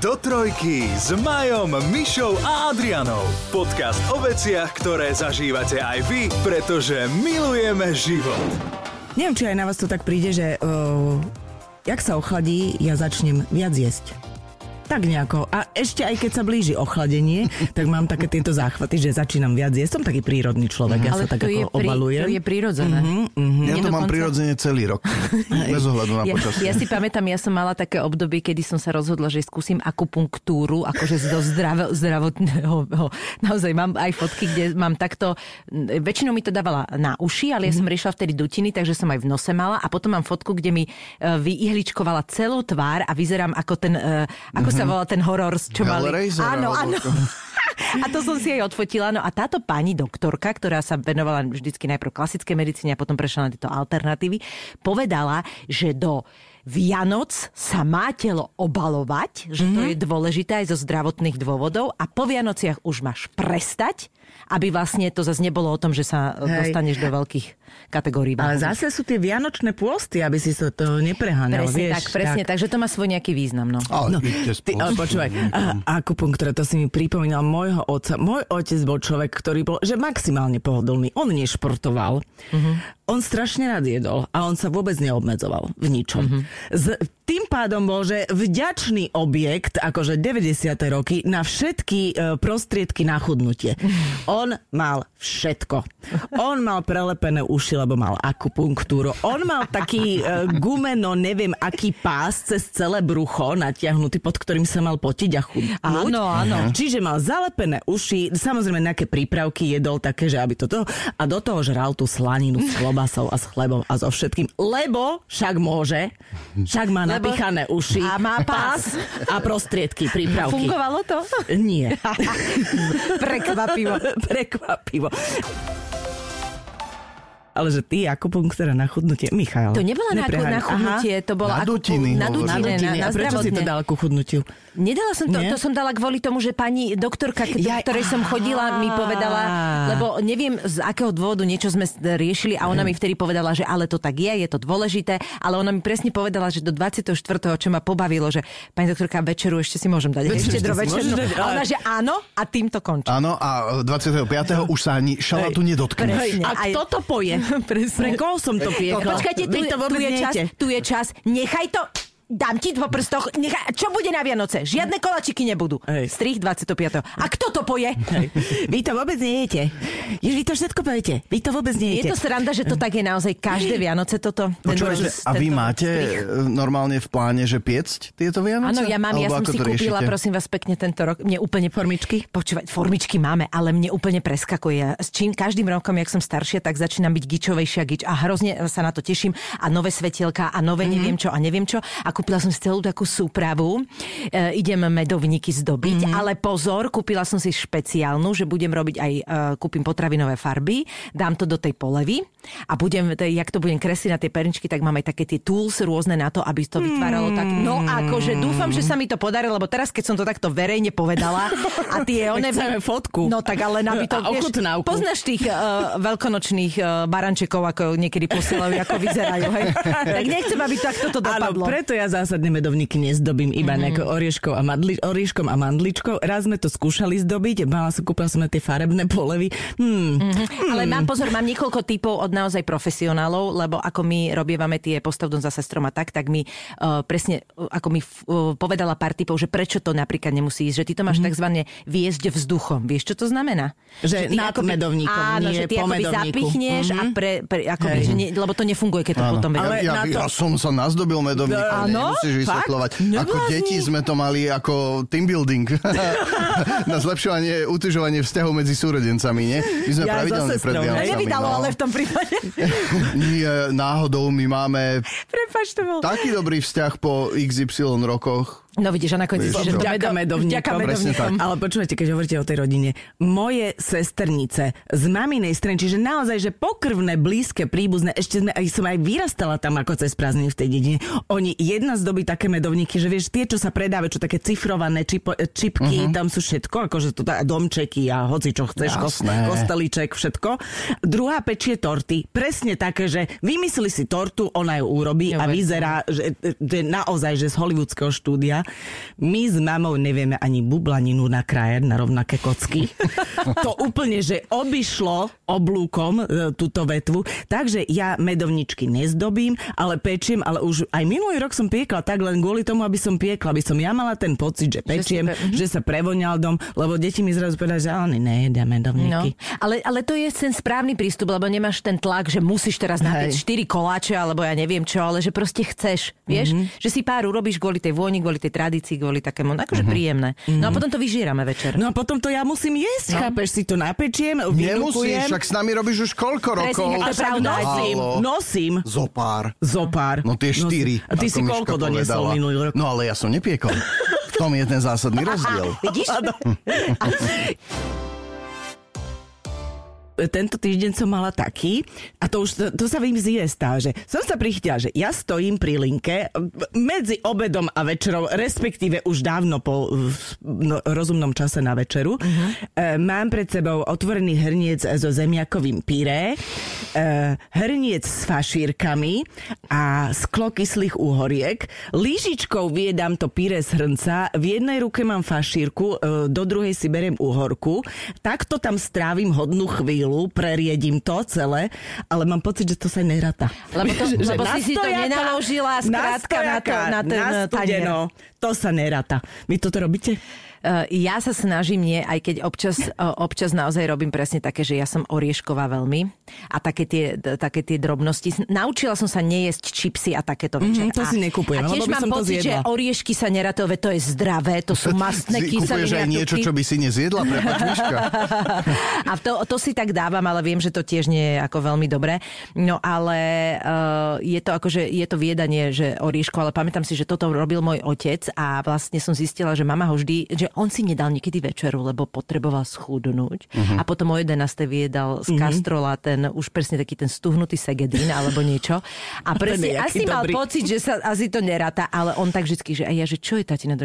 Do trojky s Majom, Mišou a Adrianou. Podcast o veciach, ktoré zažívate aj vy, pretože milujeme život. Neviem, či aj na vás to tak príde, že uh, jak sa ochladí, ja začnem viac jesť. Tak nejako. A ešte aj keď sa blíži ochladenie, tak mám také tieto záchvaty, že začínam viac jesť. Som taký prírodný človek, ja sa tak to, je ako obalujem. to je prirodzené. Ja Mne to mám dokonca- prirodzene celý rok. Bez ohľadu na Ja, počasie. ja si pamätám, ja som mala také obdobie, kedy som sa rozhodla, že skúsim akupunktúru, akože zo zdrav, zdravotného. Naozaj mám aj fotky, kde mám takto, väčšinou mi to dávala na uši, ale ja som riešila vtedy dutiny, takže som aj v nose mala a potom mám fotku, kde mi e, vyihličkovala celú tvár a vyzerám ako ten, e, ako sa volá ten horor, čo mali. Áno, áno. A to som si aj odfotila. No a táto pani doktorka, ktorá sa venovala vždycky najprv klasické medicíne a potom prešla na tieto alternatívy, povedala, že do Vianoc sa má telo obalovať, že to je dôležité aj zo zdravotných dôvodov a po Vianociach už máš prestať, aby vlastne to zase nebolo o tom, že sa Hej. Hej. dostaneš do veľkých kategórií. Ale zase sú tie vianočné pôsty, aby si to, to nepreháňal, Presne vieš. tak, presne tak. takže to má svoj nejaký význam. No. Ale No, ty, ale počúvaj, akupunktúra, to si mi pripomínal môjho otca. Môj otec bol človek, ktorý bol, že maximálne pohodlný. On nešportoval. On strašne rád jedol a on sa vôbec neobmedzoval v ničom. Z, tým pádom bol, že vďačný objekt, akože 90. roky, na všetky e, prostriedky na chudnutie. On mal všetko. On mal prelepené uši, lebo mal akupunktúru. On mal taký e, gumeno, neviem aký pás cez celé brucho natiahnutý, pod ktorým sa mal potiť a chudnúť. Áno, áno. Čiže mal zalepené uši, samozrejme nejaké prípravky jedol také, že aby toto a do toho žral tú slaninu s klobasou a s chlebom a so všetkým, lebo však môže, však má Lebo- napichané uši A má pás. a prostriedky, prípravky. Fungovalo to? Nie. Prekvapivo. Prekvapivo. Ale že ty akupunktúra na chudnutie, Michal. To nebola na, na chudnutie, to bola Na ako- dutiny na. Aha, dutine, na, na, na prečo si to dala ku chudnutiu? Nedala som to, Nie? to som dala kvôli tomu, že pani doktorka, Jaj, ktorej som chodila, mi aha. povedala, lebo neviem z akého dôvodu niečo sme riešili a ona mi vtedy povedala, že ale to tak je, je to dôležité, ale ona mi presne povedala, že do 24. čo ma pobavilo, že pani doktorka večeru ešte si môžem dať, Večeru ešte do dať, A ona, že áno a tým to končí. Áno, a 25. už sa ani šalatu nedotkneš. A kto to poje? Pre koho som to piekla? Počkajte, tu, tu, je čas, tu je čas, nechaj to, dám ti po prstoch, nechaj, čo bude na Vianoce? Žiadne kolačiky nebudú. Hej. Strich 25. A kto to poje? Vy to vôbec nejete. Jež, vy to všetko pojete. Vy to vôbec Je nejete. to sranda, že to tak je naozaj každé Vianoce toto? Počúvajte, a vy máte strich? e, normálne v pláne, že piecť tieto Vianoce? Áno, ja mám, ja Alebo som ako si kúpila, riešite? prosím vás pekne, tento rok. Mne úplne... Formičky? Počúvať, formičky máme, ale mne úplne preskakuje. Ja S čím každým rokom, jak som staršia, tak začínam byť gičovejšia gič a hrozne sa na to teším. A nové svetielka a nové Mhm. mm-hmm. neviem čo a neviem čo. A kúpila som si celú takú súpravu. E, idem medovníky zdobiť, Mhm. mm-hmm. ale pozor, kúpila som si špeciálnu, že budem robiť aj, e, kúpim potravinové farby, dám to do tej polevy a budem, to, jak to budem kresliť na tie perničky, tak mám aj také tie tools rôzne na to, aby to vytváralo tak. No akože dúfam, že sa mi to podarí, lebo teraz, keď som to takto verejne povedala a tie one... chceme fotku. No tak ale na to, A ochutnávku. poznáš tých uh, veľkonočných uh, barančekov, ako niekedy posielajú, ako vyzerajú, hej? tak nechcem, aby takto to Áno, dopadlo. preto ja zásadne medovníky nezdobím iba mm-hmm. nejakou orieškou a madli, orieškom a mandličkou. Raz sme to skúšali zdobiť, mala som, kúpila som na tie farebné polevy. Hmm. Mm-hmm. Ale mám pozor, mám niekoľko typov od naozaj profesionálov, lebo ako my robievame tie postavdom za sestrom a tak, tak mi uh, presne, uh, ako mi uh, povedala pár typov, že prečo to napríklad nemusí ísť, že ty to máš mm-hmm. takzvané viesť vzduchom. Vieš, čo to znamená? Že ty nad medovníkom, áno, nie že ty po akoby medovníku. zapichneš mm-hmm. a pre, pre akoby, že nie, lebo to nefunguje, keď to Áno. potom Ale vedie. ja, na to- ja som sa nazdobil medovníkom, Áno? Nemusíš vysvetľovať. Fakt? Ako Neblázni. deti sme to mali ako team building. Na zlepšovanie, utužovanie vzťahov medzi súrodencami, nie? My sme Ja pravidelne pred? Vianocami. Nevydalo, no. ale v tom prípade. Nie, náhodou my máme Prepač, to bol. taký dobrý vzťah po XY rokoch. No vidíš, a nakoniec Vieš, že to- Vďaka medovníkom. Vďaka medovníkom. Ale počúvajte, keď hovoríte o tej rodine, moje sesternice z maminej strany, čiže naozaj, že pokrvné, blízke, príbuzné, ešte sme, aj som aj vyrastala tam ako cez prázdniny v tej dedine. Oni jedna zdobí také medovníky, že vieš, tie, čo sa predávajú, čo také cifrované čipo, čipky, uh-huh. tam sú všetko, akože tu tá, domčeky a hoci čo chceš, Jasné. kostelíček, všetko. Druhá pečie torty, presne také, že vymyslí si tortu, ona ju urobí a Neuveriteľné. vyzerá, že, že naozaj, že z hollywoodského štúdia. My s mamou nevieme ani bublaninu nakrájať na rovnaké kocky. to úplne, že obišlo oblúkom e, túto vetvu. Takže ja medovničky nezdobím, ale pečiem, ale už aj minulý rok som piekla tak len kvôli tomu, aby som piekla, aby som ja mala ten pocit, že pečiem, že, pe- že sa prevoňal dom, lebo deti mi zrazu povedali, že oni nejedia No, medovníky. ale, ale to je ten správny prístup, lebo nemáš ten tlak, že musíš teraz napiť Hej. 4 koláče, alebo ja neviem čo, ale že proste chceš, vieš? Mhm. Že si pár urobíš kvôli tej vôni, kvôli tej tradícii, kvôli takému, akože príjemné. No a potom to vyžierame večer. No a potom to ja musím jesť, no. chápeš, si to napečiem, Nemusíš, však s nami robíš už koľko Presne, rokov? to A je však pravda. nosím, nosím. Zopár. Zopár. No tie štyri. A ty si koľko doniesol minulý rok? No ale ja som nepiekol. V tom je ten zásadný rozdiel. Vidíš? tento týždeň som mala taký, a to už, to, to sa vím z stáva, že som sa prichytila, že ja stojím pri linke medzi obedom a večerou, respektíve už dávno po no, rozumnom čase na večeru. Uh-huh. E, mám pred sebou otvorený hrniec so zemiakovým pyré, e, hrniec s fašírkami a sklo kyslých úhoriek. Lížičkou viedam to pyré z hrnca, v jednej ruke mám fašírku, e, do druhej si beriem úhorku. Takto tam strávim hodnú chvíľu, preriedím to celé, ale mám pocit, že to sa nerata. Lebo, to, Že lebo na si si to nenaložila skrátka na, to, na ten na tanier. studeno, to sa nerata. Vy toto robíte? Uh, ja sa snažím nie, aj keď občas, uh, občas naozaj robím presne také, že ja som oriešková veľmi a také tie, také tie drobnosti. Naučila som sa nejesť čipsy a takéto večer. Mhm, to a, si nekupujem, A tiež lebo mám som to pocit, že zjedla. oriešky sa neratové, to je zdravé, to sú mastné kyseliny. kupuješ aj a niečo, čo by si nezjedla, Miška. A to, to si tak dávam, ale viem, že to tiež nie je ako veľmi dobré. No ale uh, je to akože, je to viedanie, že orieško, ale pamätám si, že toto robil môj otec a vlastne som zistila, že mama ho vždy, že on si nedal niekedy večeru, lebo potreboval schudnúť. Uh-huh. A potom o 11. vyjedal z kastrola ten už presne taký ten stuhnutý segedín alebo niečo. A presne asi aký mal dobrý. pocit, že sa asi to neráta, ale on tak vždycky, že aj ja, že čo je tatina?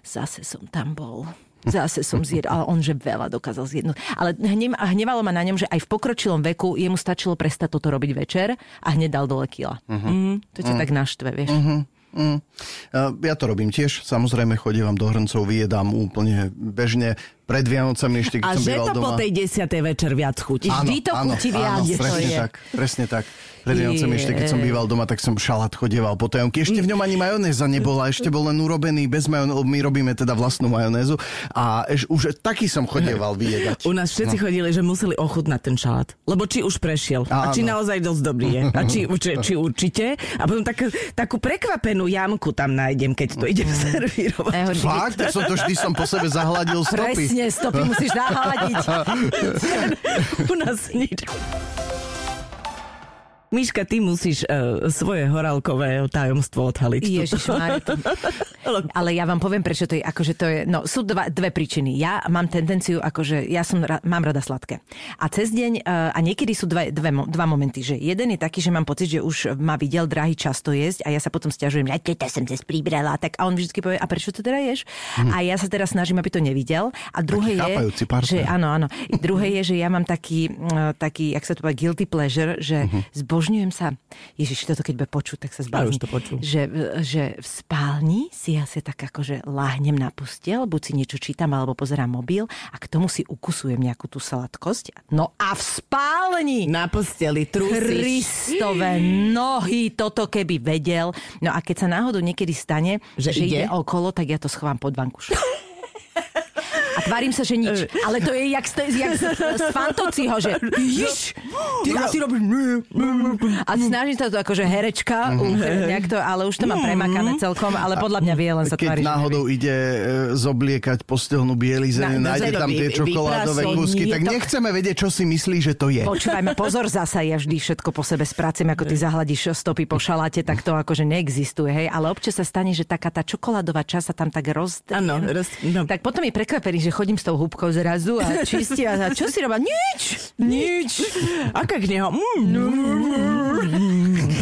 Zase som tam bol. Zase som zjedol, ale on že veľa dokázal zjednúť. Ale hnev, hnevalo ma na ňom, že aj v pokročilom veku jemu stačilo prestať toto robiť večer a hneď dal dole kila. Uh-huh. To ťa uh-huh. tak naštve, vieš. Uh-huh. Mm. Ja to robím tiež, samozrejme chodím do hrncov, vyjedám úplne bežne pred Vianocami ešte, keď A som že býval to doma. po tej desiatej večer viac chutí. Vždy to chutí viac, Áno, to presne je. tak, presne tak. Pred Vianocami ešte, keď som býval doma, tak som šalát chodieval po tajomky. Ešte v ňom ani majonéza nebola, ešte bol len urobený bez majonézu. My robíme teda vlastnú majonézu a eš, už taký som chodieval vyjedať. U nás všetci no. chodili, že museli ochutnať ten šalát. Lebo či už prešiel. A Áno. či naozaj dosť dobrý je. A či, či, či určite. A potom tak, takú prekvapenú jamku tam nájdem, keď to idem servírovať. A ja hovorím, Fakt? To som to vždy som po sebe zahladil stopy. Presne, stopy musíš nahladiť. U nás nič. Miška, ty musíš uh, svoje horálkové tajomstvo odhaliť. Ježiš, Ale ja vám poviem, prečo to je, akože to je, no sú dva, dve príčiny. Ja mám tendenciu, akože ja som, ra, mám rada sladké. A cez deň, uh, a niekedy sú dve, dve, dva momenty, že jeden je taký, že mám pocit, že už ma videl drahý často jesť a ja sa potom stiažujem, ja teta som cez pribrala, tak a on vždy povie, a prečo to teda ješ? A ja sa teraz snažím, aby to nevidel. A druhé je, že áno, áno. Druhé je, že ja mám taký, uh, taký, jak sa to povie, guilty pleasure, že zbožňujem sa, Ježiš, toto keď bude počuť, tak sa zbavím. to počul. Že, že v spálni si ja si tak akože láhnem na postel, buď si niečo čítam alebo pozerám mobil a k tomu si ukusujem nejakú tú sladkosť. No a v spálni Na posteli trúsiš. Kristové nohy, toto keby vedel. No a keď sa náhodou niekedy stane, Že že, že ide ide? okolo, tak ja to schovám pod vankuš. A tvarím sa, že nič. Ale to je jak, z, jak z, z fantociho, že již, ty asi robíš... A snažím sa to akože herečka, Mhm. nejak to, ale už to mám premakané celkom, ale podľa mňa vie len sa Keď tvári, že náhodou ide e, zobliekať postelnú bielizeň, Na- nájde tam tie vy- čokoládové kúsky, tak to- nechceme vedieť, čo si myslí, že to je. Počúvaj ma, pozor zasa, ja vždy všetko po sebe spracím, ako ty zahladíš stopy po šaláte, tak to akože neexistuje, hej. Ale občas sa stane, že taká tá čokoládová časť sa tam tak roz... Áno, roz, no. Tak potom je prekvapený, že chodím s tou húbkou zrazu a čistia. A čo si robia? Nič! Nič! Aká kniha? Mm.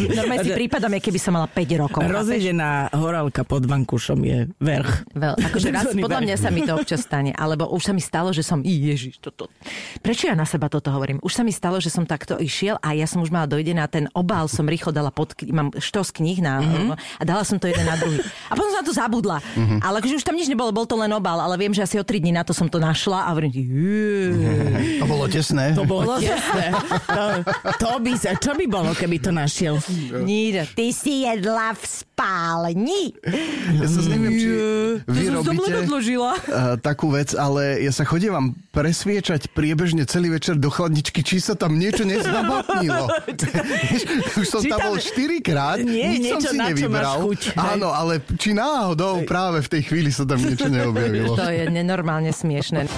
Normálne si prípadom, je keby som mala 5 rokov. Rozjedená horálka pod vankušom je verch. Veľ, akože raz, podľa mňa sa mi to občas stane, alebo už sa mi stalo, že som, ježiš, toto. Prečo ja na seba toto hovorím? Už sa mi stalo, že som takto išiel a ja som už mala dojde na ten obal, som rýchlo dala pod, mám štos kníh na, Mhm. a dala som to jeden na druhý. A potom som na to zabudla. Ale akože už tam nič nebolo, bol to len obal, ale viem, že asi o 3 dní na to som to našla a hovorím, "Jé." To bolo tesné. To bolo tesné. To, to by sa, čo by bolo, keby to našiel? Nída, ty si jedla v spálni. Ja sa neviem, či vy To robíte uh, takú vec, ale ja sa chodievam presviečať priebežne celý večer do chladničky, či sa tam niečo nezabotnilo. Už som tam tam- bol 4 krát, Nie, nič som si nevybral. chuť. Áno, ale či náhodou práve v tej chvíli sa tam niečo neobjavilo. To je nenormálne smiešné.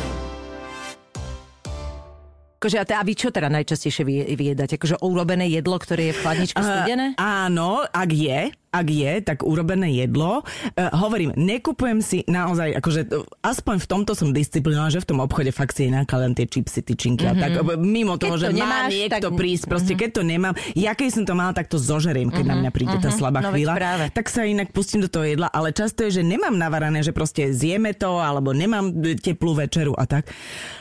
Akože, a, te, a vy čo teda najčastejšie vy, vyjedať? Akože urobené jedlo, ktoré je v chladničke studené? Uh, áno, ak je, ak je, tak urobené jedlo. Uh, hovorím, nekupujem si naozaj, akože aspoň v tomto som disciplinovaná, že v tom obchode fakt si ináka len tie čipsy, tyčinky mm-hmm. a tak. uh, Mimo toho, Keď že to má nemáš, niekto tak- prísť, proste keď to nemám, ja keď som to mala, tak to zožeriem, keď na mňa príde tá slabá No chvíľa. práve. Tak sa inak pustím do toho jedla, ale často je, že nemám navarané, že proste zjeme to, alebo nemám e, teplú večeru a tak.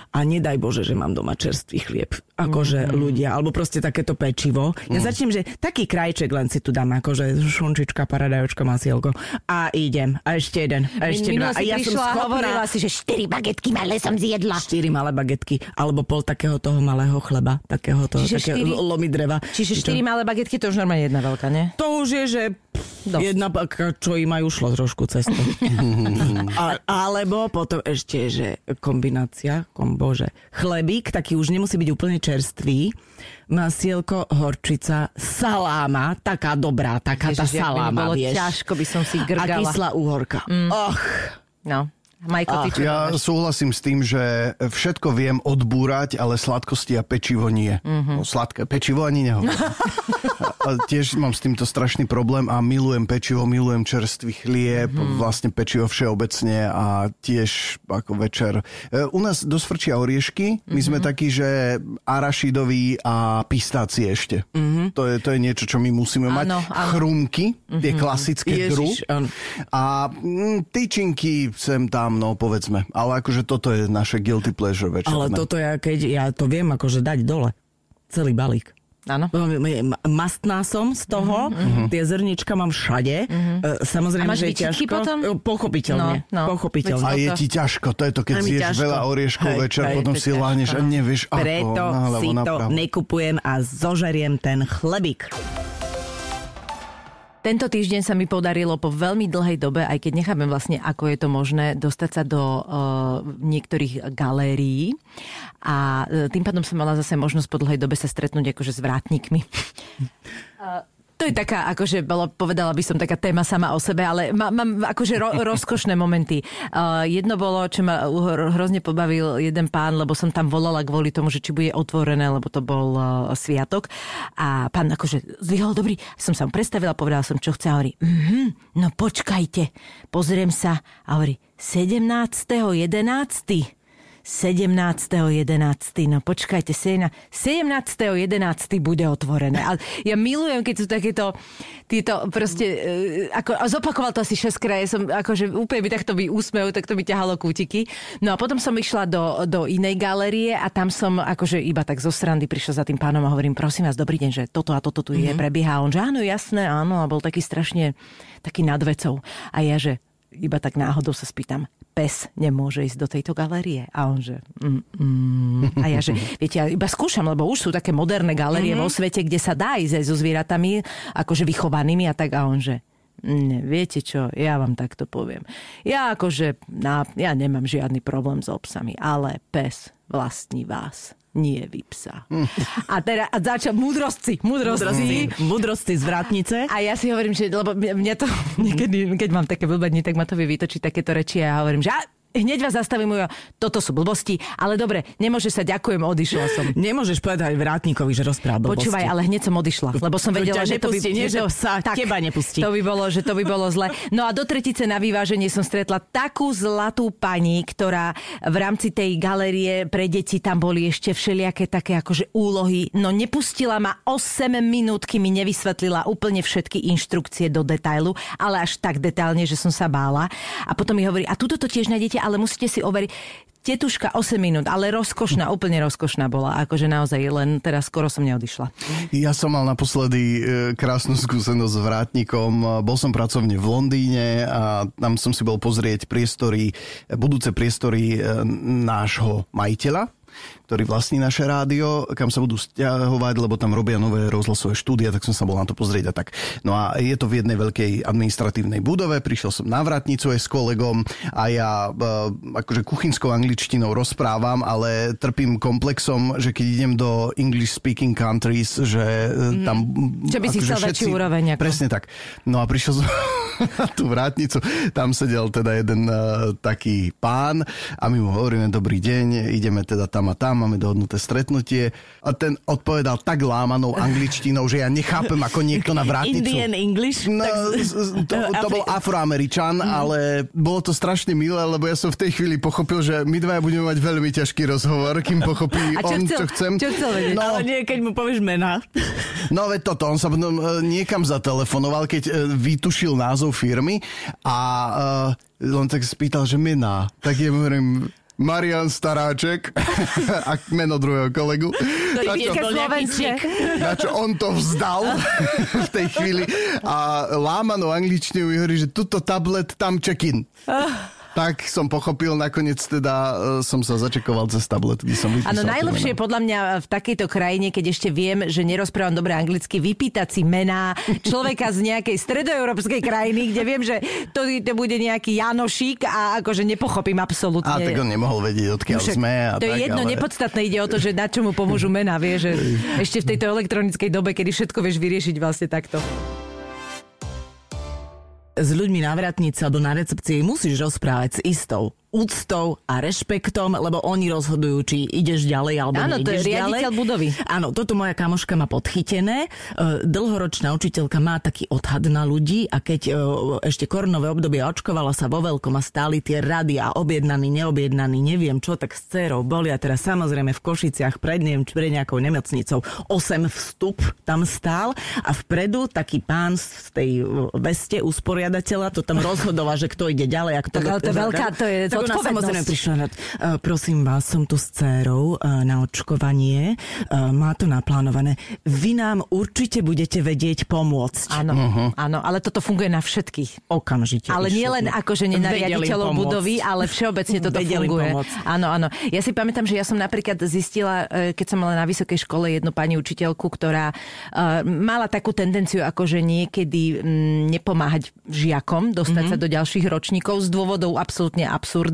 A nedaj Bože, že mám doma čerstvý chlieb. Akože ľudia, alebo proste takéto pečivo. Ja začnem, že taký krajček len si tu dám, akože šunčička, paradajočka, masielko. A idem. A ešte jeden. A ešte Minule dva. A ja som schopná... hovorila si, že 4 bagetky malé som zjedla. Štyri malé bagetky, alebo pol takého toho malého chleba, takého toho, Čiže takého štyri- lomy dreva. Čiže? 4 malé bagetky, to už normálne jedna veľká, nie? To už je, že Dosť. jedna baka, čo im aj ušlo trošku cesto. A, alebo potom ešte, že kombinácia, kombože, chlebík, taký už nemusí byť úplne čerstvý, masielko, horčica, saláma, taká dobrá, taká tá Ježiš, by mi saláma, bolo vieš. ťažko by som si A grgala. kyslá uhorka. Mm. Och, No. Majko, ty čo Ja máš? súhlasím s tým, že všetko viem odbúrať, ale sladkosti a pečivo nie. Mm-hmm. No, sladké pečivo ani nehovorím. tiež mám s týmto strašný problém a milujem pečivo, milujem čerstvý chlieb, mm-hmm. vlastne pečivo všeobecne a tiež ako večer. E, U nás dosť frčia oriešky, my sme takí, že arašidový a pistácie ešte. Mm-hmm. To, je, to je niečo, čo my musíme mať. Áno, áno. Chrumky, tie klasické Ježiš, dru. áno. A mm, tyčinky sem tam, no povedzme. Ale akože toto je naše guilty pleasure večerné. ale toto ja, keď ja to viem akože dať dole. Celý balík. Áno. Mastná som z toho, tie zrnička mám všade. E, Samozrejme, A máš že je ťažko. potom? E, Pochopiteľne. No, no. Pochopiteľne. A je ti ťažko, to je to, keď zješ ťažko. veľa orieškov Hej, večer, hej, potom si láhneš a nevieš ako, Preto naľavo, si to napravo. nekupujem a zožeriem ten chlebík. Tento týždeň sa mi podarilo po veľmi dlhej dobe, aj keď nechápem vlastne, ako je to možné, dostať sa do uh, niektorých galérií a uh, tým pádom som mala zase možnosť po dlhej dobe sa stretnúť akože s vrátnikmi. Uh, to je taká, akože bolo, povedala by som, taká téma sama o sebe, ale má- mám akože ro, rozkošné momenty. Uh, jedno bolo, čo ma hro- hrozne pobavil jeden pán, lebo som tam volala kvôli tomu, že či bude otvorené, lebo to bol uh, sviatok. A pán akože zvihol, dobrý, som sa mu predstavila, povedala som, čo chce a hovorí, mhm, no počkajte, pozriem sa a hovorí, 17.11. 17.11. No počkajte, 17.11. bude otvorené. A ja milujem, keď sú takéto títo proste, e, ako, a zopakoval to asi 6 krát, ja som akože úplne by takto by úsmev, tak to by ťahalo kútiky. No a potom som išla do, do inej galerie a tam som akože iba tak zo srandy prišla za tým pánom a hovorím, prosím vás, dobrý deň, že toto a toto tu je, prebieha. A on, že áno, jasné, áno, a bol taký strašne taký nad vecou. A ja, že iba tak náhodou sa spýtam, pes nemôže ísť do tejto galérie. A on že... Mm, mm. A ja že, viete, ja iba skúšam, lebo už sú také moderné galérie mm-hmm. vo svete, kde sa dá ísť aj so zvieratami, akože vychovanými a tak. A on že... Ne, viete čo, ja vám takto poviem. Ja akože, na, ja nemám žiadny problém s obsami, ale pes vlastní vás, nie vy psa. A teda a začal múdrostci. Múdrosti, múdrosti z vrátnice. A ja si hovorím, že lebo mňa to niekedy, keď mám také blbé dni, tak ma to vie vytočiť takéto reči a ja hovorím, že hneď vás zastavím, jo, toto sú blbosti, ale dobre, nemôže sa, ďakujem, odišla som. Nemôžeš povedať vrátnikovi, že rozpráva blbosti. Počúvaj, ale hneď som odišla, lebo som vedela, že to by... nie, že sa teba nepustí. To by bolo, že to by bolo zle. No a do tretice na vyváženie som stretla takú zlatú pani, ktorá v rámci tej galérie pre deti tam boli ešte všelijaké také akože úlohy. No nepustila ma 8 minút, kým mi nevysvetlila úplne všetky inštrukcie do detailu, ale až tak detailne, že som sa bála. A potom mi hovorí, a tuto to tiež nájdete, ale musíte si overiť. Tetuška 8 minút, ale rozkošná, úplne rozkošná bola. Akože naozaj len teraz skoro som neodišla. Ja som mal naposledy e, krásnu skúsenosť s vrátnikom. Bol som pracovne v Londýne a tam som si bol pozrieť priestory, budúce priestory e, nášho majiteľa, ktorý vlastní naše rádio, kam sa budú stiahovať, lebo tam robia nové rozhlasové štúdia, tak som sa bol na to pozrieť a tak. No a je to v jednej veľkej administratívnej budove, prišiel som na vratnicu aj s kolegom a ja e, akože kuchynskou angličtinou rozprávam, ale trpím komplexom, že keď idem do English speaking countries, že mm. tam... Že by si akože chcel väčší úroveň, ako. Presne tak. No a prišiel som na tú vrátnicu, tam sedel teda jeden uh, taký pán a my mu hovoríme, dobrý deň, ideme teda tam a tam, máme dohodnuté stretnutie a ten odpovedal tak lámanou angličtinou, že ja nechápem, ako niekto na vrátnicu. Indian English? No, to, to bol afroameričan, ale bolo to strašne milé, lebo ja som v tej chvíli pochopil, že my dvaja budeme mať veľmi ťažký rozhovor, kým pochopí A čo on, chcel- čo chcem. čo chcel vedieť? No, Ale nie, keď mu povieš mena. No veď toto, on sa e, niekam zatelefonoval, keď e, vytušil názov firmy a uh, len tak spýtal, že mená. Tak ja hovorím, Marian Staráček a meno druhého kolegu. Na čo, na čo on to vzdal v tej chvíli a lámanou angličtinou mi hovorí, že tuto tablet, tam check-in. Tak som pochopil, nakoniec teda e, som sa začekoval cez tablet, kde som. Áno, najlepšie je podľa mňa v takejto krajine, keď ešte viem, že nerozprávam dobre anglicky, vypýtať si mená človeka z nejakej stredoeurópskej krajiny, kde viem, že to, to bude nejaký Janošík a akože nepochopím absolútne. A tak on nemohol vedieť, odkiaľ Však sme. A to je tak, jedno, ale... nepodstatné ide o to, že na čo mu pomôžu mená, vie, že ešte v tejto elektronickej dobe, kedy všetko vieš vyriešiť vlastne takto. S ľuďmi na vratnici alebo na recepcii musíš rozprávať s istou úctou a rešpektom, lebo oni rozhodujú, či ideš ďalej alebo Áno, to je riaditeľ ďalej. budovy. Áno, toto moja kamoška má podchytené. E, Dlhoročná učiteľka má taký odhad na ľudí a keď e, ešte koronové obdobie očkovala sa vo veľkom a stáli tie rady a objednaní, neobjednaní, neviem čo, tak s dcerou boli a teraz samozrejme v Košiciach pred, neviem, či pred nejakou nemocnicou 8 vstup tam stál a vpredu taký pán z tej veste usporiadateľa to tam rozhodoval, že kto ide ďalej a kto... Tak ale to je veľká, to je ona zodpovednosť. samozrejme prišla na... Uh, prosím vás, som tu s dcérou uh, na očkovanie. Uh, má to naplánované. Vy nám určite budete vedieť pomôcť. Áno, áno, ale toto funguje na všetkých. Okamžite. Ale nie len akože nie na Vedeli im riaditeľov pomôcť. budovy, ale všeobecne toto Vedeli funguje. pomôcť. Áno, áno. Ja si pamätám, že ja som napríklad zistila, e, keď som mala na vysokej škole jednu pani učiteľku, ktorá mala takú tendenciu akože niekedy mm, nepomáhať žiakom, dostať Mhm. sa do ďalších ročníkov z dôvodov absolútne absurdných,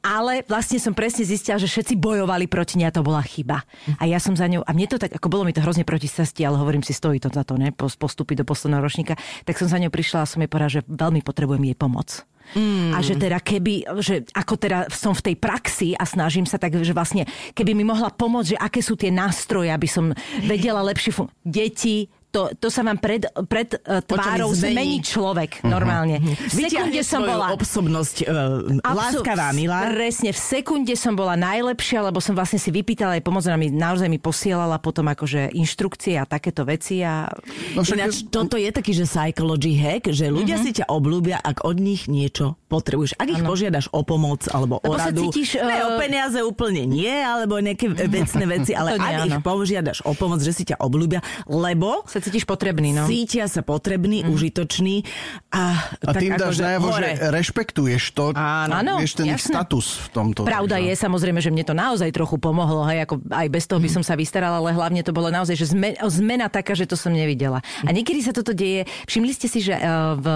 ale vlastne som presne zistila, že všetci bojovali proti nej a to bola chyba. A ja som za ňou, a mne to tak, ako bolo mi to hrozne proti sesti, ale hovorím si, stojí to za to, ne, pos- postúpiť do posledného ročníka, tak som za ňou prišla a som jej povedala, že veľmi potrebujem jej pomoc. Mm. A že teda keby, že ako teda som v tej praxi a snažím sa tak, že vlastne keby mi mohla pomôcť, že aké sú tie nástroje, aby som vedela lepšie fun- Deti, to, to sa vám pred, pred uh, tvárou zmení. zmení človek normálne. V sekunde som bola... osobnosť uh, Absol- láskavá, milá. Presne, v sekunde som bola najlepšia, lebo som vlastne si vypýtala aj pomoc, ona mi naozaj mi posielala potom akože inštrukcie a takéto veci a No však, Ináč, toto je taký, že psychology hack, že ľudia Mhm. si ťa obľúbia, ak od nich niečo potrebuješ. Ak ich požiadaš o pomoc alebo o Lebo sa radu, cítiš, ne, eh, o peniaze úplne nie, alebo nejaké vecné veci, ale ak ich požiadaš o pomoc, že si ťa obľúbia, lebo sa cítiš potrebný, no. cítia sa potrebný, užitočný a, a tak tým dáš akože najavo, že rešpektuješ to, Áno, vieš ten jasné. status v tomto. Pravda je samozrejme, že mne to naozaj trochu pomohlo, hej, ako aj bez toho by som sa vystarala, ale hlavne to bolo naozaj, že zme, zmena taká, že to som nevidela. A niekedy sa toto deje, všimli ste si, že eh, v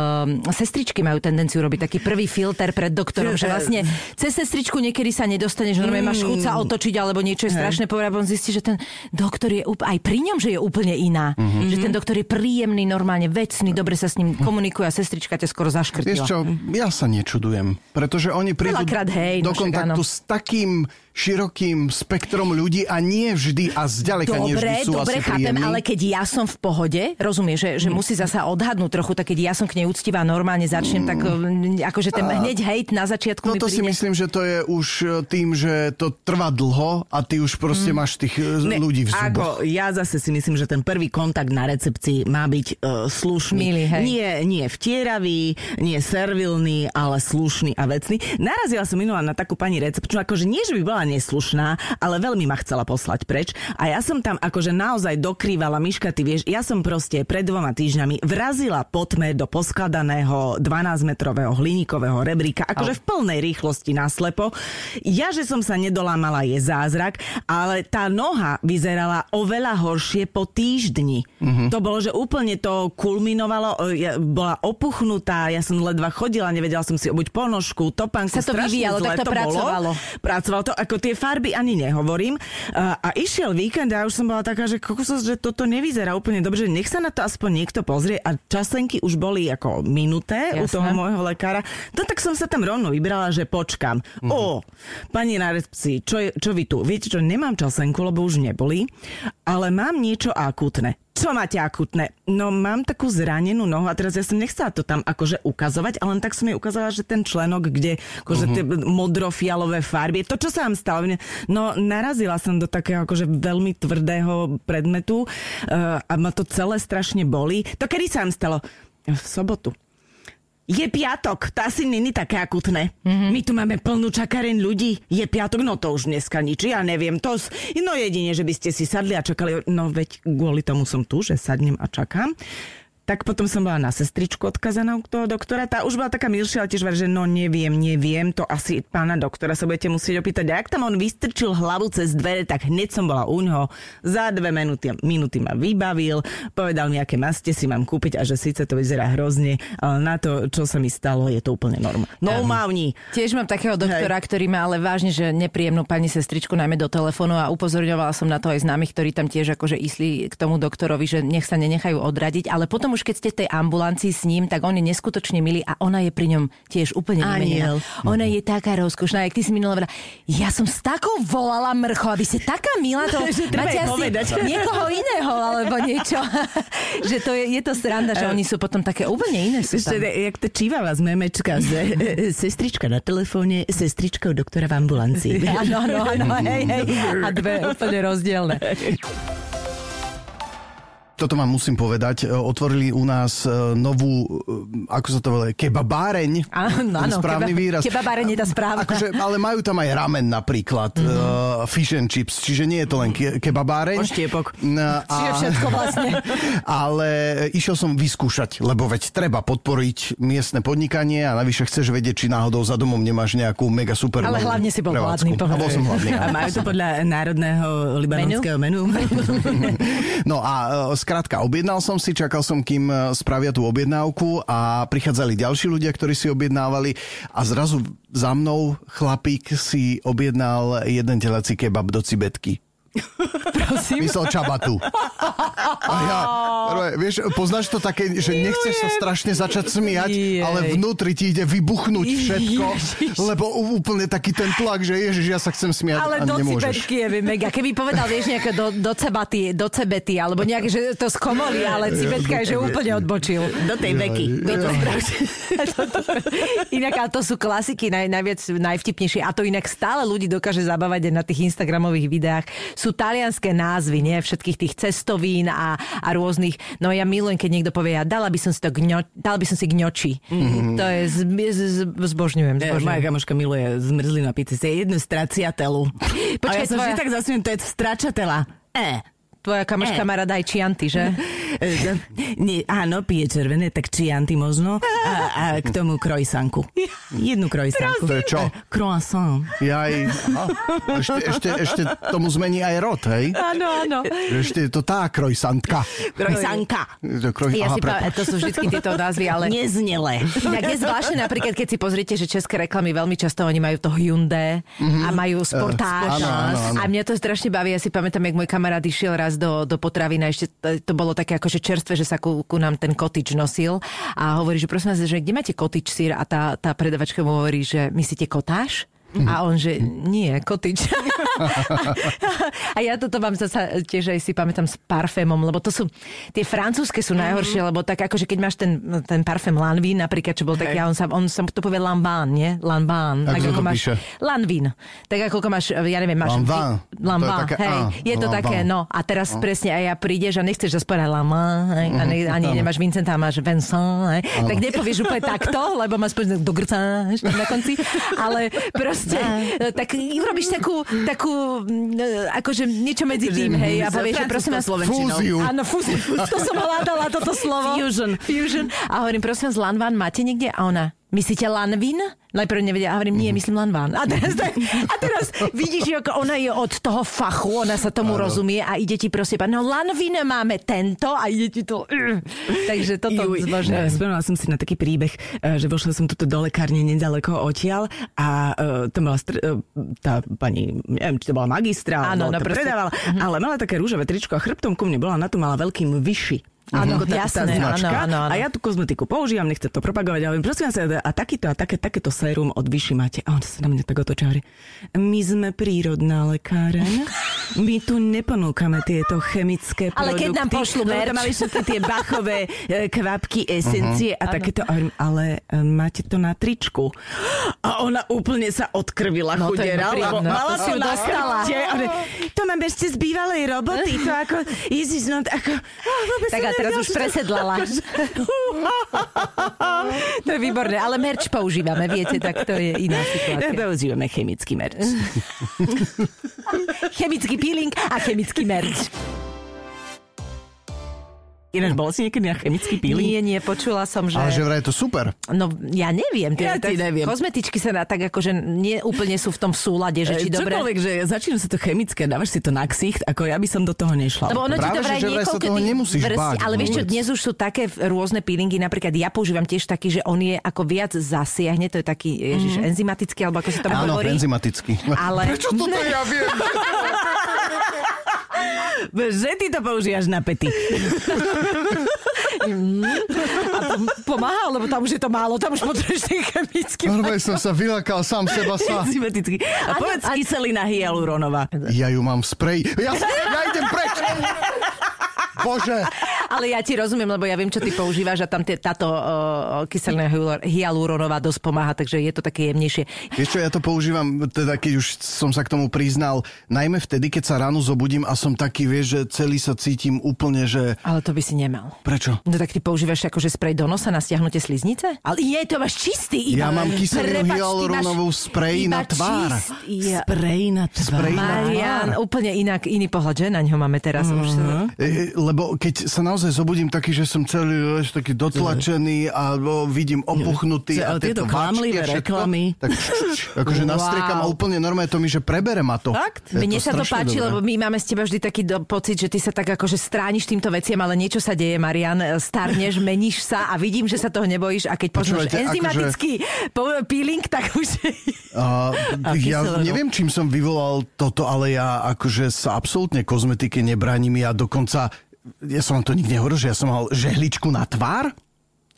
sestričky majú tendenciu robiť taký prvý filter pred doktorom, že vlastne cez sestričku niekedy sa nedostane, že normálne máš chuť sa otočiť alebo niečo je strašné povedať, on zistí, že ten doktor je aj pri ňom, že je úplne iná. Že že ten doktor je príjemný, normálne vecný, dobre sa s ním komunikuje a sestrička ťa skoro Vieš zaškrtila. čo, ja sa nečudujem, pretože oni prídu hej, do no kontaktu áno. s takým širokým spektrom ľudí a nie vždy a zďaleka nie vždy Dobre, sú dobre, asi chápem, príjemní. ale keď ja som v pohode, rozumieš, že, že musí zasa odhadnúť trochu, tak keď ja som k nej úctivá normálne začnem, tak mm, akože ten hneď hejt na začiatku mi No to si príde... myslím, že to je už e, tým, že to trvá dlho a ty už proste máš tých e, Ne, ľudí v zuboch. Ako, ja zase si myslím, že ten prvý kontakt na recepcii má byť uh, slušný. Milý, hej. Nie, nie vtieravý, nie servilný, ale slušný a vecný. Narazila som minula na takú pani recepčnú, akože nie, že by bola neslušná, ale veľmi ma chcela poslať preč. A ja som tam akože naozaj dokrývala, Miška, ty vieš, ja som proste pred dvoma týždňami vrazila po tme do poskladaného 12-metrového hliníkového rebríka, akože v plnej rýchlosti naslepo. Ja, že som sa nedolámala, je zázrak, ale tá noha vyzerala oveľa horšie po týždni. Mhm. To bolo, že úplne to kulminovalo, e, ja, bola opuchnutá, ja som ledva chodila, nevedela som si obuť ponožku, topánku, Sa to vyvíjalo, zle tak to to pracovalo. Bolo. Pracovalo to, ako tie farby ani nehovorím. A, a išiel víkend a ja už som bola taká, že kokosos, že toto nevyzerá úplne dobre, že nech sa na to aspoň niekto pozrie a časenky už boli ako minuté u Jasné. toho môjho lekára. No tak som sa tam rovno vybrala, že počkam. Mhm. O, pani na recepcii, čo, je, čo vy tu? Viete čo, nemám časenku, lebo už neboli, ale mám niečo akutné. Čo máte akutné? No mám takú zranenú nohu a teraz ja som nechcela to tam akože ukazovať, ale len tak som jej ukázala, že ten členok, kde akože tie modrofialové farby, to čo sa vám stalo? No narazila som do takého akože veľmi tvrdého predmetu uh, a ma to celé strašne boli. To kedy sa vám stalo? V sobotu. Je piatok, to asi není také akutné. Mm-hmm. My tu máme plnú čakareň ľudí. Je piatok, no to už dneska nič, ja neviem. To, s- no jedine, že by ste si sadli a čakali. No veď kvôli tomu som tu, že sadnem a čakám. Tak potom som bola na sestričku odkazaná u toho doktora. Tá už bola taká milšia, ale tiež var, že no neviem, neviem, to asi pána doktora sa budete musieť opýtať. A ak tam on vystrčil hlavu cez dvere, tak hneď som bola u ňoho. Za dve minúty, minúty ma vybavil, povedal mi, aké maste si mám kúpiť a že síce to vyzerá hrozne, ale na to, čo sa mi stalo, je to úplne norma. No mávni. Tiež mám takého doktora, Hej. ktorý má ale vážne, že nepríjemnú pani sestričku najmä do telefónu a upozorňovala som na to aj známych, ktorí tam tiež akože išli k tomu doktorovi, že nech sa nenechajú odradiť, ale potom už keď ste v tej ambulancii s ním, tak on je neskutočne milý a ona je pri ňom tiež úplne Aniel. vymenená. Ona je taká rozkošná, jak ty si minulé veľa. Ja som s takou volala mrcho, aby ste taká milá, to Že treba máte asi povedať. niekoho iného alebo niečo. že to je, je to sranda, že oni sú potom také úplne iné. Sú Ešte, tam. jak to čívava z memečka, že e, e, sestrička na telefóne, sestrička u doktora v ambulancii. Áno, áno, áno, hej, hej. A dve úplne rozdielne. Toto vám musím povedať, e, otvorili u nás e, novú, e, ako sa to volá, kebabáreň. Áno, Ten áno, správny keba- výraz. kebabáreň je tá správna. Akože, ale majú tam aj ramen napríklad, Mhm. mm-hmm. uh, fish and chips, čiže nie je to len ke- kebabáreň. Oštiepok. No, Čiže všetko vlastne. Ale išiel som vyskúšať, lebo veď treba podporiť miestne podnikanie a navyše chceš vedieť, či náhodou za domom nemáš nejakú mega super Ale hlavne si bol prevádzku. hladný. A bol som hladný. A majú to podľa národného libanonského menu. No a skrátka, objednal som si, čakal som, kým e, spravia tú objednávku a prichádzali ďalší ľudia, ktorí si objednávali a zrazu za mnou chlapík si objednal jeden telací kebab do cibetky. Prosím. Myslel čabatu. A ja, vieš, poznáš to také, že nechceš sa strašne začať smiať, Jej. ale vnútri ti ide vybuchnúť všetko, Ježiš. lebo úplne taký ten tlak, že ježiš, ja sa chcem smiať Ale a do nemôžeš. cibetky je mega. Keby povedal, vieš, nejaké do, do cebaty, do cebety, alebo nejaké, že to skomolí, ale cibetka je, že úplne odbočil. Do tej veky. Do inak, ale to sú klasiky naj, najviac, najvtipnejšie. A to inak stále ľudí dokáže zabávať aj na tých Instagramových videách. Sú talianské názvy, nie? Všetkých tých cestovín a, a rôznych. No ja milujem, keď niekto povie, ja dala by som si to gňo, dala by som si gňoči. Mm-hmm. To je, z, z, z, zbožňujem, E, zbožňujem. Moja kamoška miluje zmrzlinu a pizzu. Je jednu straciatelu. Počkaj, a ja sa tvoja- tak zasmiem, to je stračatela. E. Tvoja kamoška Eh. má rada aj čianty, že? E, Nie, áno, pije červené, tak čianty možno. A, a k tomu krojsanku. Jednu krojsanku. To je čo? Croissant. Jaj, aha. ešte, ešte, ešte tomu zmení aj rod, hej? Áno, áno. Ešte je to tá krojsantka. Krojsanka. To kroj... Ja aha, si prepáč. to sú vždy tieto názvy, ale... Neznele. Inak je zvláštne napríklad, keď si pozriete, že české reklamy veľmi často oni majú to Hyundai a majú sportáž. Áno, áno, áno. A mňa to strašne baví. Ja si pamätám, jak môj kamarát išiel raz do, do potravín a ešte to, to bolo také akože čerstvé, že sa ku, ku nám ten kotič nosil a hovorí, že prosím vás, že kde máte kotič sír a tá, tá predavačka mu hovorí, že myslíte kotáž? A on, že nie, kotič. a ja toto mám zase tiež aj si pamätám s parfémom, lebo to sú, tie francúzske sú najhoršie, lebo tak akože keď máš ten, ten parfém Lanvin, napríklad, čo bol taký, a on sa, on sa to povie Lanvin, nie? Lanvin. Ako Tak sa ako máš, píše? Lanvin. Tak ako máš, ja neviem, máš... Lanvin. Lanvin, To je také hej. A, Je to Lanvin. také, no. A teraz presne aj ja prídeš a nechceš zase povedať Lanvin, hej, a ne, ani nemáš Vincenta, a máš Vincent, hej. Tak nepovieš úplne takto, lebo máš povedať do grca na konci. Ale proste, tak urobíš takú, takú, mm, akože niečo medzi tým, hej, a povieš, že prosím vás, Fúziu. Áno, fúziu. To som hľadala, toto slovo. Fusion. Fusion. A hovorím, prosím vás, Lanvan máte niekde? A ona, myslíte Lanvin? Najprv nevedia, a hovorím, nie, myslím Lanvan. A teraz, tak, a teraz vidíš, ako ona je od toho fachu, ona sa tomu rozumie a ide ti proste, no Lanvin máme tento a ide ti to... uh. Takže toto Juj, Spomínala som si na taký príbeh, eh, že vošla som tuto do lekárne nedaleko odtiaľ a uh, tam bola str- eh, tá pani, neviem, či to bola magistra, alebo no predávala, ale mala také rúžové tričko a chrbtom ku mne bola na to mala veľkým vyši. Áno, Ako tá, tá jasné, značka. áno, áno, áno. A ja tú kozmetiku používam, nechcem to propagovať, ale prosím vás, a takýto a také, takéto sérum od Vyši máte. A on sa na mňa tak otočí my sme prírodná lekáreň, my tu neponúkame tieto chemické Ale produkty. keď nám Lebo merch. tam mali všetky tie bachové e, kvapky, esencie a takéto. A hovorím, ale e, máte to na tričku. A ona úplne sa odkrvila No, chudera, lebo príjemné. mala To na hovorím, To mám ešte z bývalej roboty. To ako, ježiš, no ako... Tak a teraz už presedlala. To je výborné, ale merč používame, viete, tak to je iná situácia. Používame chemický merč. Chemický peeling a chemický merč. Ináč, bol si niekedy na chemický peeling? Nie, nie, počula som, že... Ale že vraj je to super. No, ja neviem. Ja ti neviem. Kozmetičky sa dá tak akože nie úplne sú v tom súlade, že či E, dobre... Čokoľvek, že začína sa to chemické, dávaš si to na ksicht, ako ja by som do toho nešla. Lebo ono ti Práve, to že- vraj že vraj sa toho nemusíš báť ale vieš čo, dnes už sú také rôzne peelingy, napríklad ja používam tiež taký, že on je ako viac zasiahne, to je taký, ježiš, enzymatický, alebo ako sa to Áno, hovorí. enzymaticky. Ale... Prečo toto ja viem? Že ty to používaš na pety. A to pomáha, lebo tam už je to málo, tam už potrebuješ ten chemický. Normálne som sa vylakal sám seba sa. Enzymatický. A Áno, povedz a- kyselina hyaluronová. Ja ju mám v spreji. Ja, ja idem preč. Bože. Ale ja ti rozumiem, lebo ja viem, čo ty používaš a tam tie, táto uh, kyselina hyalur- hyaluronová dosť pomáha, takže je to také jemnejšie. Vieš čo, ja to používam, teda keď už som sa k tomu priznal, najmä vtedy, keď sa ráno zobudím a som taký, vieš, že celý sa cítim úplne, že... Ale to by si nemal. Prečo? No tak ty používaš akože sprej do nosa na stiahnutie sliznice? Ale nie, to máš čistý iba. Ja mám kyselinu hyaluronovú sprej na tvár. čistý. Ja. Sprej na Sprej tvár. na Marian, úplne inak, iný pohľad, že na ňo máme teraz. Už sa... E, lebo keď sa naozaj zobudím taký, že som celý vieš, taký dotlačený a vidím opuchnutý Ale a tieto tieto klamlivé reklamy. Tak akože Wow. nastriekam a úplne normálne to mi, že prebere ma to. Fakt? Je Mne sa to páči, dobré. lebo my máme z teba vždy taký do, pocit, že ty sa tak akože strániš týmto veciam, ale niečo sa deje, Marian. Starneš, meníš sa a vidím, že sa toho nebojíš a keď poznáš akože- enzymatický po- peeling, tak už... A, A ja neviem, čím som vyvolal toto, ale ja akože sa absolútne kozmetike nebraním. Ja dokonca, ja som vám to nikdy nehovoril, že ja som mal žehličku na tvár?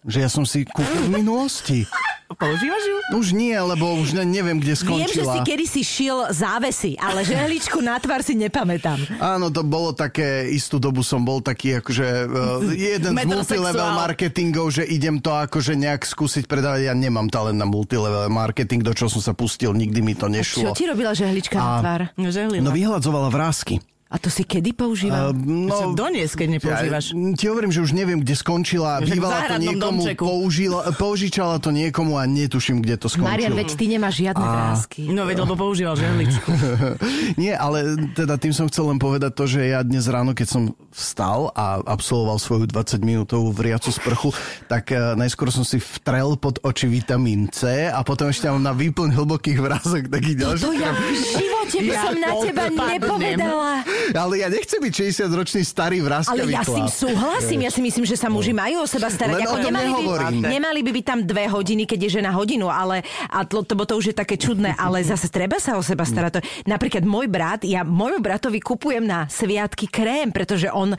Že ja som si kúpil v minulosti. Používaš ju? Už nie, lebo už ne, neviem, kde Viem, že si skončila. kedy si šil závesy, ale žehličku na tvár si nepamätám. Áno, to bolo také, istú dobu som bol taký akože uh, jeden z multilevel marketingov, že idem to akože nejak skúsiť predávať. Ja nemám talent na multilevel marketing, do čoho som sa pustil, nikdy mi to Čo nešlo. ti robila žehlička na A- tvár? No, žehlina. No vyhľadzovala vrázky. A to si kedy používal? Uh, No, donies, keď nepoužívaš. Ja, ti hovorím, že už neviem, kde skončila. V Bývala to niekomu, domčeku. použila, použičala to niekomu a netuším, kde to Marian, skončilo. veď ty nemáš žiadne vrázky. No, veď, lebo používal žehličku. Nie, ale teda tým som chcel len povedať to, že ja dnes ráno, keď som vstal a absolvoval svoju 20 minútovú vriacu sprchu, tak uh, najskôr som si vtrel pod oči vitamín C a potom ešte mám na výplň hlbokých vrázok taký ďalší. To ja v živote by Ja som na teba odpadnem. nepovedala. Ale ja nechcem byť 60-ročný starý Ale vraskavý ja s tým súhlasím, ja si myslím, že sa muži majú o seba starať. Len o tom nemali, nehovorím. by, nemali by byť tam dve hodiny, keď je žena hodinu, ale a to, to, to už je také čudné, ale zase treba sa o seba starať. To- Napríklad môj brat, ja môjmu bratovi kupujem na sviatky krém, pretože on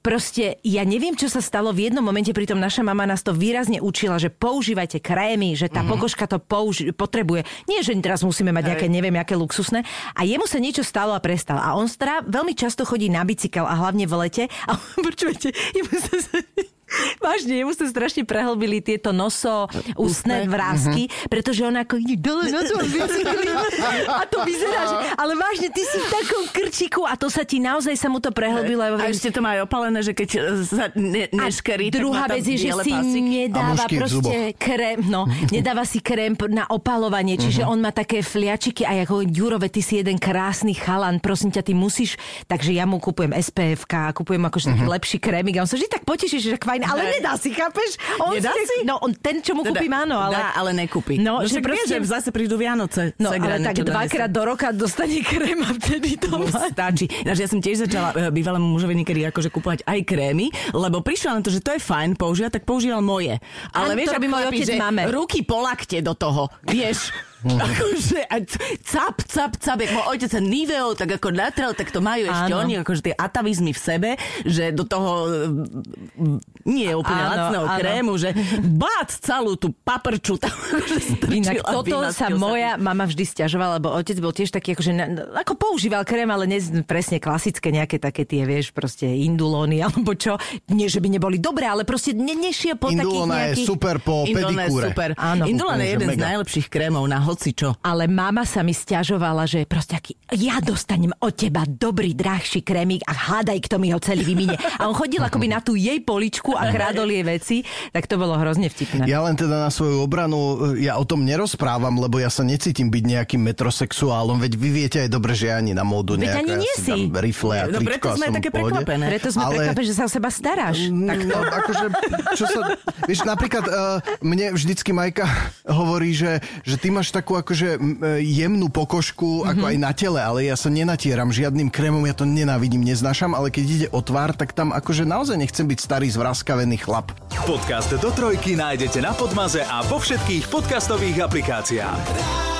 proste, ja neviem, čo sa stalo v jednom momente, pritom naša mama nás to výrazne učila, že používajte krémy, že tá Mhm. pokožka to použi- potrebuje. Nie, že teraz musíme mať nejaké, neviem, aké luxusné. A jemu sa niečo stalo a prestal. A on stará, veľmi často chodí na bicykel a hlavne v lete. A počujete, jemu sa... Vážne, jemu sa strašne prehlbili tieto noso, ústne. vrázky, pretože on ako ide dole na tom bicykli. A to vyzerá, že... Ale vážne, ty si v takom krčiku a to sa ti naozaj sa mu to prehlbilo. A ešte to má aj opalené, že keď e, sa ne, A neškerí, tak druhá vec je, že si. A nedáva proste krém, no, nedáva si krém na opalovanie, čiže on má také fliačiky a ako Ďurove, ty si jeden krásny chalan, prosím ťa, ty musíš, takže ja mu kupujem SPF, kupujem akože taký lepší krémik a on sa vždy tak poteší, že fajn, ale Ne. nedá si, chápeš? On Nedá si? si? No, on, ten, čo mu kúpim, áno, ale... Dá, ale nekúpi. No, no že že proste- že zase prídu Vianoce. No, Segra ale tak dvakrát do roka dostane krém a vtedy to má. stačí. Ináč ja som tiež začala e, bývalému mužovi niekedy akože kupovať aj krémy, lebo prišla na to, že to je fajn používať, tak používal moje. Ale Áno, vieš, ako môj otec že mame. ruky polakte do toho, vieš. Akože a cap, cap, cap, jak môj otec sa Niveo tak ako natrel, tak to majú ešte Áno. oni, akože tie atavizmy v sebe, že do toho e, nie je úplne Áno, lacného áno. krému, že bác celú tú paprču tam akože Inak toto sa moja mama vždy stiažovala, lebo otec bol tiež taký, akože, ako používal krém, ale ne presne klasické nejaké také tie, vieš, proste indulóny alebo čo. Nie, že by neboli dobré, ale proste ne, nešiel po takých Indulona je nejakých... super po Indulona je pedikúre. super. Áno. Indulona je jeden z mega. najlepších krémov na hocičo. Ale mama sa mi stiažovala, že proste aký, ja dostanem od teba dobrý, drahší krémik a hádaj, kto mi ho celý vymine. A on chodil akoby na tú jej poličku a krádol jej veci, tak to bolo hrozne vtipné. Ja len teda na svoju obranu, ja o tom nerozprávam, lebo ja sa necítim byť nejakým metrosexuálom, veď vy viete aj dobre, že ja ani na módu nejaká, ani ja nie si si. dám rifle a No tričko preto sme také prekvapené. Preto sme Ale- prekvapení, že sa o seba staráš. Tak no, akože, čo sa, vieš, napríklad uh, mne vždycky Majka hovorí, že, že ty máš takú akože e, jemnú pokožku, Mhm. ako aj na tele, ale ja sa nenatieram žiadnym krémom, ja to nenávidím, neznášam, ale keď ide o tvár, tak tam akože naozaj nechcem byť starý zvraskavený chlap. Podcast do trojky nájdete na Podmaze a vo všetkých podcastových aplikáciách.